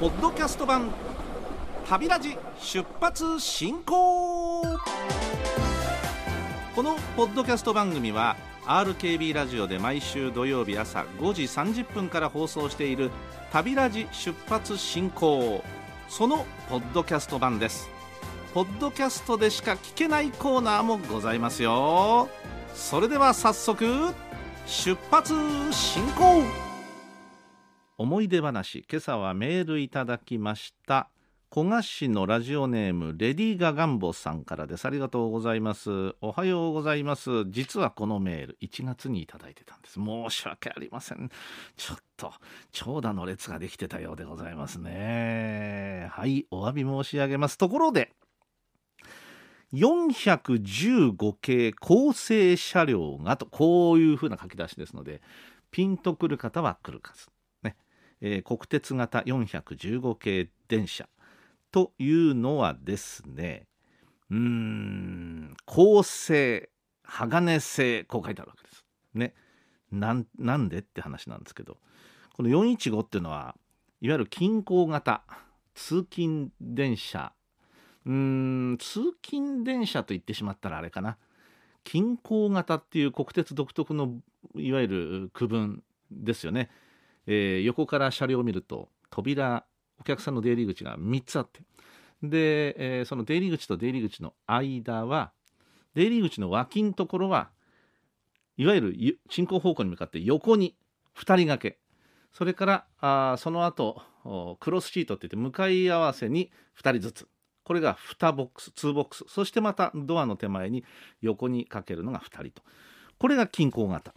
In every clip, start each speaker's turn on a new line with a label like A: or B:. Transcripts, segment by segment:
A: ポッドキャスト版旅ラジ出発進行このポッドキャスト番組は RKB ラジオで毎週土曜日朝5時30分から放送している旅ラジ出発進行そのポッドキャスト版です。ポッドキャストでしか聞けないコーナーもございますよ。それでは早速出発進行。思い出話。今朝はメールいただきました。古賀市のラジオネームレディーガガンボさんからです。ありがとうございます。おはようございます。実はこのメール1月にいただいてたんです。申し訳ありません。ちょっと長蛇の列ができてたようでございますね。はいお詫び申し上げます。ところで415系構成車両がとこういうふうな書き出しですのでピンとくる方は来る数、ねえー、国鉄型415系電車。というのはですねうん構成鋼製こう書いてあるわけです。ね。なんなんでって話なんですけどこの415っていうのはいわゆる近郊型通勤電車。うん通勤電車と言ってしまったらあれかな。近郊型っていう国鉄独特のいわゆる区分ですよね、えー、横から車両を見ると扉お客さんの出入り口が3つあって。で、えー、その出入り口と出入り口の間は出入り口の脇のところはいわゆる進行方向に向かって横に2人掛け。それからあその後クロスシートって言って向かい合わせに2人ずつ。これが2ボックス2ボックス。そしてまたドアの手前に横にかけるのが2人と。これが近郊型。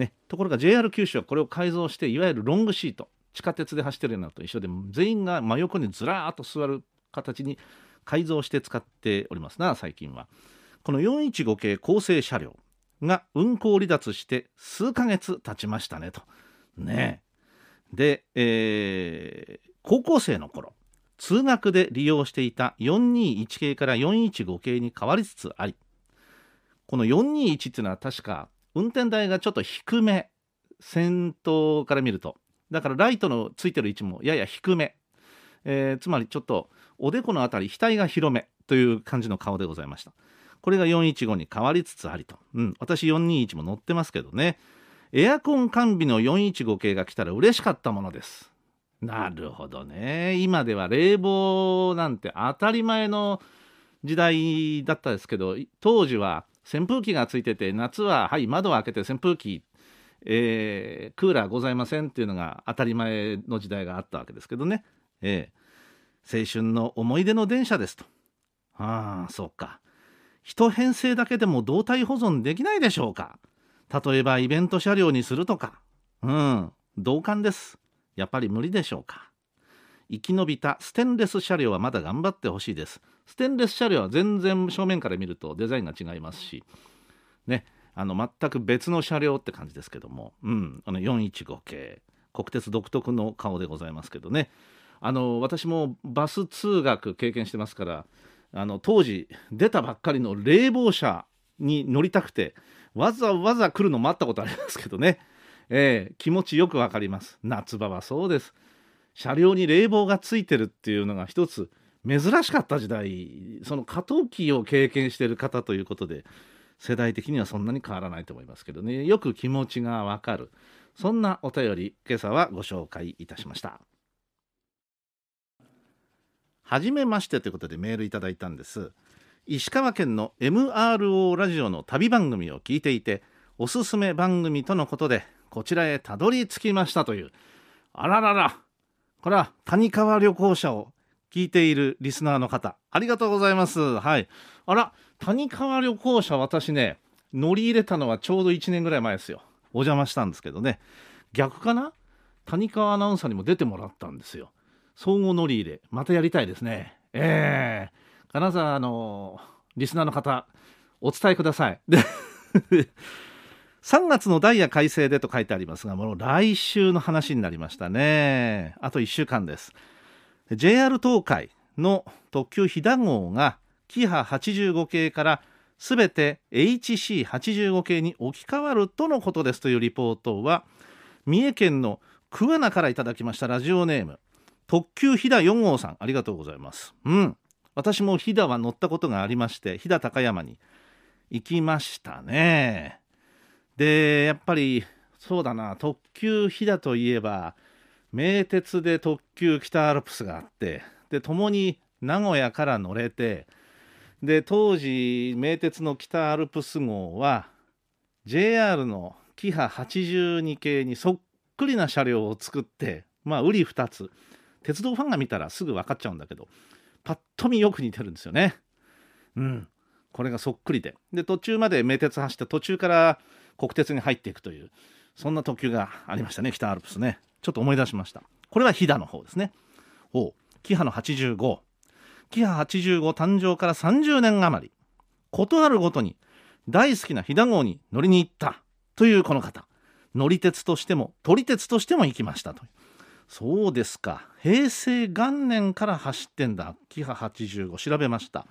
A: ね。ところが JR 九州はこれを改造していわゆるロングシート地下鉄で走ってるのと一緒で全員が真横にずらーっと座る形に改造して使っておりますな最近は。この415系構成車両が運行離脱して数ヶ月経ちましたねと。ね。で、えー、高校生の頃通学で利用していた421系から415系に変わりつつありこの421っていうのは確か運転台がちょっと低め先頭から見ると。だからライトのついてる位置もやや低め、えー、つまりちょっとおでこのあたり額が広めという感じの顔でございました。これが415に変わりつつありと、うん、私421も乗ってますけどね。エアコン完備の415系が来たら嬉しかったものです。なるほどね。今では冷房なんて当たり前の時代だったですけど当時は扇風機がついてて夏ははい窓を開けて扇風機えー、クーラーございませんっていうのが当たり前の時代があったわけですけどね、えー、青春の思い出の電車ですと。ああそうか。一編成だけでも動体保存できないでしょうか。例えばイベント車両にするとか。うん。同感です。やっぱり無理でしょうか。生き延びたステンレス車両はまだ頑張ってほしいです。ステンレス車両は全然正面から見るとデザインが違いますしねあの全く別の車両って感じですけども、うん、あの415系国鉄独特の顔でございますけどね。あの私もバス通学経験してますからあの当時出たばっかりの冷房車に乗りたくてわざわざ来るの待ったことありますけどね、えー、気持ちよくわかります。夏場はそうです。車両に冷房がついてるっていうのが一つ珍しかった時代その過渡期を経験している方ということで世代的にはそんなに変わらないと思いますけどね。よく気持ちがわかる。そんなお便り今朝はご紹介いたしました。はじめましてということでメールいただいたんです。石川県の MRO ラジオの旅番組を聞いていておすすめ番組とのことでこちらへたどり着きましたという。あららら。これは谷川旅行者を聞いているリスナーの方ありがとうございます。はい。あら谷川旅行者私ね乗り入れたのはちょうど1年ぐらい前ですよ。お邪魔したんですけどね。逆かな？谷川アナウンサーにも出てもらったんですよ。総合乗り入れまたやりたいですね。ええ。ー、金沢のリスナーの方お伝えください。で3月のダイヤ改正でと書いてありますがもう来週の話になりましたね。あと1週間です。JR 東海の特急ひだ号がキハ85系からすべて HC85 系に置き換わるとのことですというリポートは三重県の桑名からいただきました。ラジオネーム特急飛騨4号さんありがとうございます。うん。私も飛騨は乗ったことがありまして飛騨高山に行きましたね。でやっぱりそうだな特急飛騨といえば名鉄で特急北アルプスがあってで共に名古屋から乗れてで当時名鉄の北アルプス号は JR のキハ82系にそっくりな車両を作ってまあ売り2つ。鉄道ファンが見たらすぐ分かっちゃうんだけどパッと見よく似てるんですよね。うん。これがそっくりで。で途中まで名鉄走って途中から国鉄に入っていくというそんな特急がありましたね北アルプスね。ちょっと思い出しました。これは飛騨の方ですね。おキハの85キハ85誕生から30年余り。事あるごとに大好きな飛騨号に乗りに行った。というこの方。乗り鉄としても撮り鉄としても行きましたと。そうですか。平成元年から走ってんだ。キハ85調べました。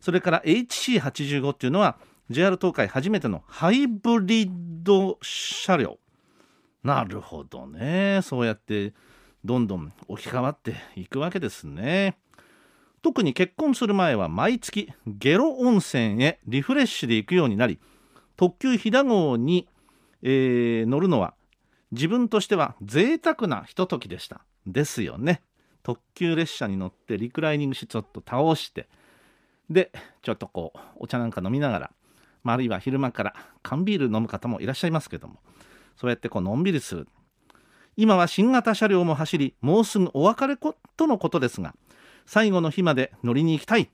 A: それから HC85 っていうのは JR 東海初めてのハイブリッド車両。なるほどね。そうやってどんどん置き換わっていくわけですね。特に結婚する前は毎月ゲロ温泉へリフレッシュで行くようになり特急飛騨号に、えー、乗るのは自分としては贅沢なひとときでした。ですよね。特急列車に乗ってリクライニングしちょっと倒してでちょっとこうお茶なんか飲みながら、まあ、あるいは昼間から缶ビール飲む方もいらっしゃいますけどもそうやってこうのんびりする。今は新型車両も走りもうすぐお別れことのことですが最後の日まで乗りに行きたい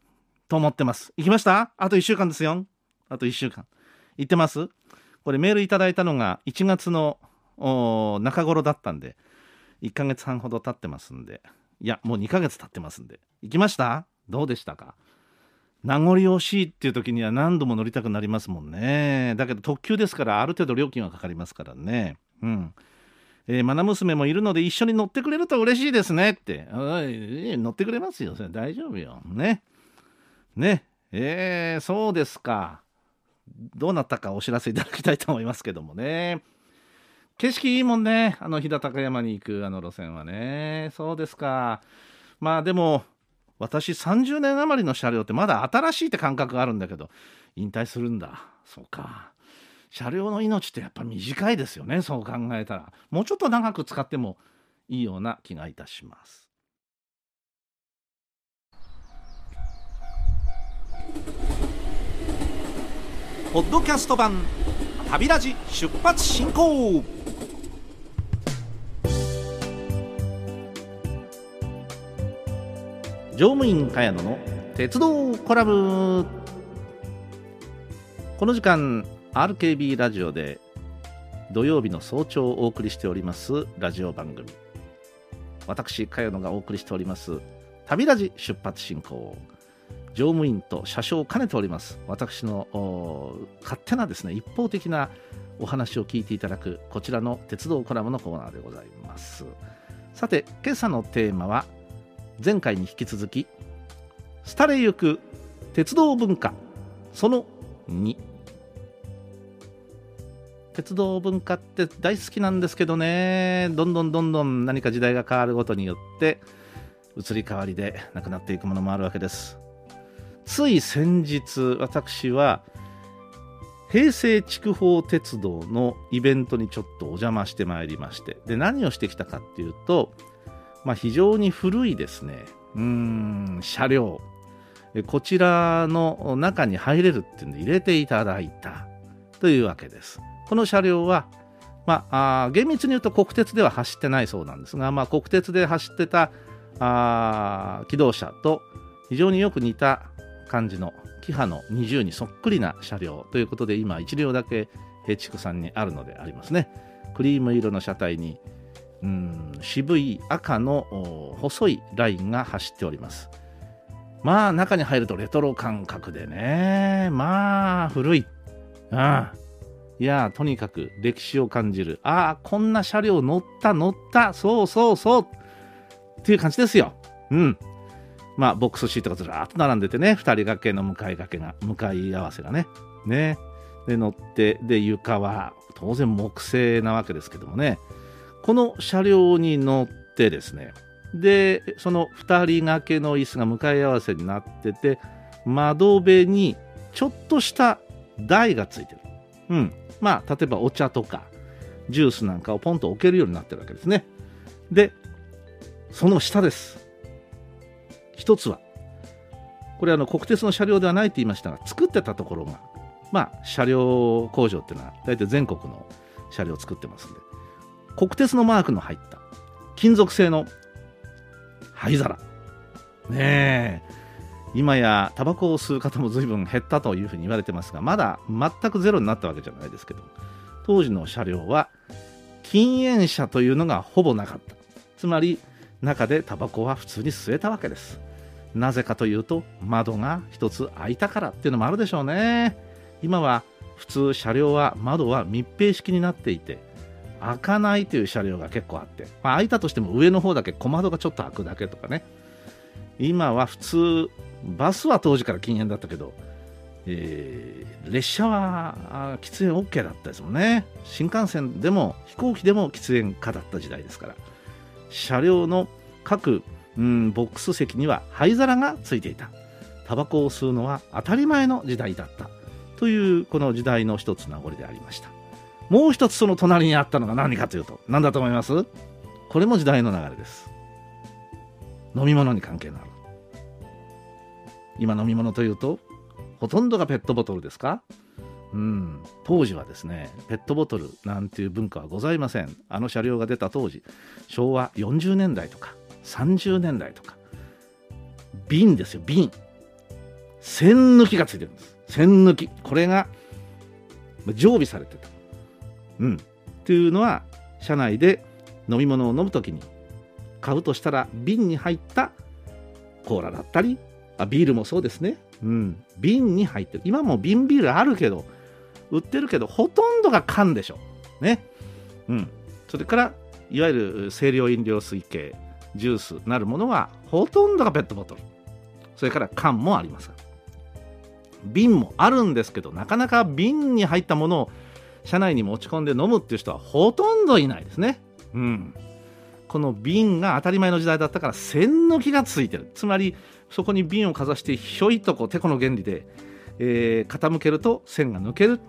A: と思ってます。行きました？あと1週間ですよ。あと1週間。行ってます？これメールいただいたのが1月の中頃だったんで1ヶ月半ほど経ってますんでいやもう2ヶ月経ってますんで行きました？どうでしたか？名残惜しいっていう時には何度も乗りたくなりますもんねだけど特急ですからある程度料金はかかりますからねうんえー、マナ娘もいるので一緒に乗ってくれると嬉しいですねって。乗ってくれますよ。大丈夫よ。ね。ね。えー、そうですか。どうなったかお知らせいただきたいと思いますけどもね。景色いいもんね。あの、飛騨高山に行くあの路線はね。そうですか。まあでも、私30年余りの車両ってまだ新しいって感覚があるんだけど引退するんだ。そうか。車両の命ってやっぱ短いですよね。そう考えたら。もうちょっと長く使ってもいいような気がいたします。ポッドキャスト版旅ラジ出発進行。乗務員茅野の鉄道コラム。この時間 RKB ラジオで土曜日の早朝をお送りしておりますラジオ番組。私茅野がお送りしております旅ラジ出発進行。乗務員と車掌を兼ねております私の勝手なですね一方的なお話を聞いていただくこちらの鉄道コラムのコーナーでございます。さて今朝のテーマは前回に引き続き廃れゆく鉄道文化その2鉄道文化って大好きなんですけどね。どんどんどんどん何か時代が変わるごとによって移り変わりでなくなっていくものもあるわけです。つい先日私は平成筑豊鉄道のイベントにちょっとお邪魔してまいりまして。で何をしてきたかっていうとまあ、非常に古いですねうん車両こちらの中に入れるっていうんで入れていただいたというわけです。この車両は、まあ、あ厳密に言うと国鉄では走ってないそうなんですが、まあ、国鉄で走ってたあ機動車と非常によく似た感じのキハの20にそっくりな車両ということで今1両だけ平畜さんにあるのでありますね。クリーム色の車体にうん渋い赤の細いラインが走っております。まあ中に入るとレトロ感覚でね。まあ古い。ああ。いやとにかく歴史を感じる。ああこんな車両乗った乗った。そうそうそう。っていう感じですよ。うん。まあボックスシートがずらっと並んでてね。2人掛けの向かい掛けが向かい合わせがね。ね。で乗ってで床は当然木製なわけですけどもね。この車両に乗ってですねでその2人掛けの椅子が向かい合わせになってて窓辺にちょっとした台がついてる、うん、まあ例えばお茶とかジュースなんかをポンと置けるようになってるわけですね。でその下です。一つはこれあの国鉄の車両ではないと言いましたが作ってたところがまあ車両工場っていうのは大体全国の車両を作ってますんで。国鉄のマークの入った金属製の灰皿。ねえ。今やタバコを吸う方も随分減ったというふうに言われてますがまだ全くゼロになったわけじゃないですけど当時の車両は禁煙車というのがほぼなかった。つまり中でタバコは普通に吸えたわけです。なぜかというと窓が一つ開いたからっていうのもあるでしょうね。今は普通車両は窓は密閉式になっていて開かないという車両が結構あって、まあ、開いたとしても上の方だけ小窓がちょっと開くだけとかね。今は普通バスは当時から禁煙だったけど、えー、列車は喫煙 OK だったですもんね。新幹線でも飛行機でも喫煙可だった時代ですから。車両の各、うん、ボックス席には灰皿がついていた。タバコを吸うのは当たり前の時代だった。というこの時代の一つ名残でありました。もう一つその隣にあったのが何かというと何だと思います？これも時代の流れです。飲み物に関係のある。今飲み物というとほとんどがペットボトルですか？うん。当時はですねペットボトルなんていう文化はございません。あの車両が出た当時昭和40年代とか30年代とか瓶ですよ瓶。栓抜きがついてるんです。栓抜き。これが常備されてた。うん、っていうのは車内で飲み物を飲む時に買うとしたら瓶に入ったコーラだったりあビールもそうですね、うん、瓶に入ってる。今も瓶ビールあるけど売ってるけどほとんどが缶でしょ。ね。うん。それからいわゆる清涼飲料水系ジュースなるものはほとんどがペットボトル。それから缶もあります瓶もあるんですけどなかなか瓶に入ったものを車内に持ち込んで飲むっていう人はほとんどいないですね。うん。この瓶が当たり前の時代だったから栓抜きがついてる。つまりそこに瓶をかざしてひょいとこうてこの原理で、えー、傾けると線が抜ける。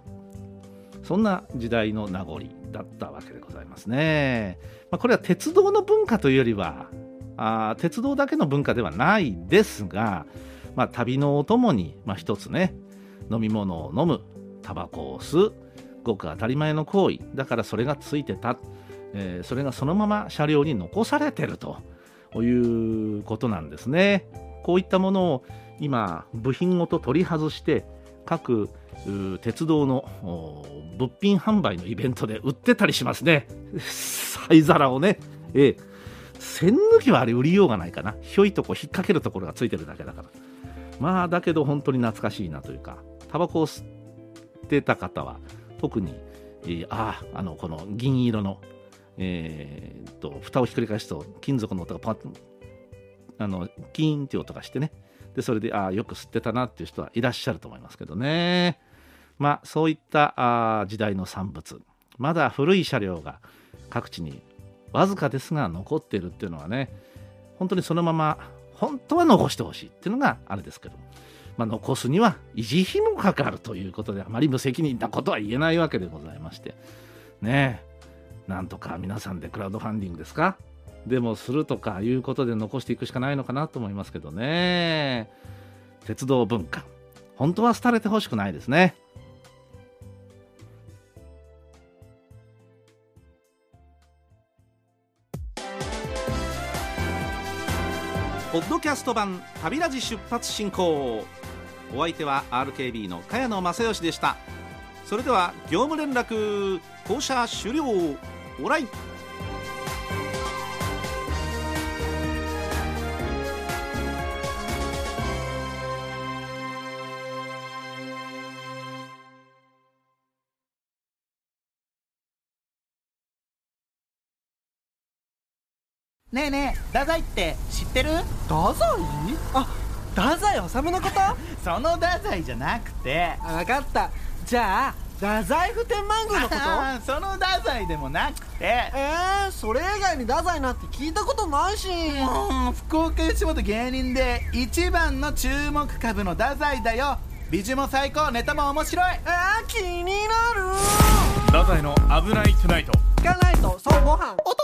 A: そんな時代の名残だったわけでございますね。まあ、これは鉄道の文化というよりはあ鉄道だけの文化ではないですが、まあ、旅のお供に、まあ、一つね飲み物を飲むタバコを吸うごく当たり前の行為だからそれがついてた、えー、それがそのまま車両に残されてると。いうことなんですね。こういったものを今部品ごと取り外して各鉄道の物品販売のイベントで売ってたりしますね。灰皿をね。ええ栓抜きはあれ売りようがないかな。ひょいとこ引っ掛けるところがついてるだけだから。まあだけど本当に懐かしいなというか。タバコを吸ってた方は特に、えー、ああのこの銀色の、えー、と蓋をひっくり返すと金属の音がパッとあのキーンっていう音がしてね。でそれでああよく吸ってたなっていう人はいらっしゃると思いますけどね。まあそういったあ時代の産物。まだ古い車両が各地にわずかですが残っているっていうのはね本当にそのまま本当は残してほしいっていうのがあれですけど。まあ、残すには維持費もかかるということであまり無責任なことは言えないわけでございまして。ねえ。なんとか皆さんでクラウドファンディングですか？でもするとかいうことで残していくしかないのかなと思いますけどね。鉄道文化。本当は廃れてほしくないですね。ポッドキャスト版旅ラジ出発進行。お相手は RKB の茅野正義でした。それでは業務連絡降車終了。オライ。
B: ねえねえ太宰って知ってる？
C: 太宰？あ太宰治のこと？
B: その太宰じゃなくて。
C: 分かった。じゃあ太宰府天満宮のこと？
B: その太宰太でもなくて。
C: えー、それ以外に太宰なんて聞いたことないし。
B: もう福岡吉本芸人で一番の注目株の太宰だよ。美女も最高ネタも面白い。
C: えー、気になる。
D: 太宰の「危ないトゥナイト」
C: 聞かないとそうご飯。
B: お父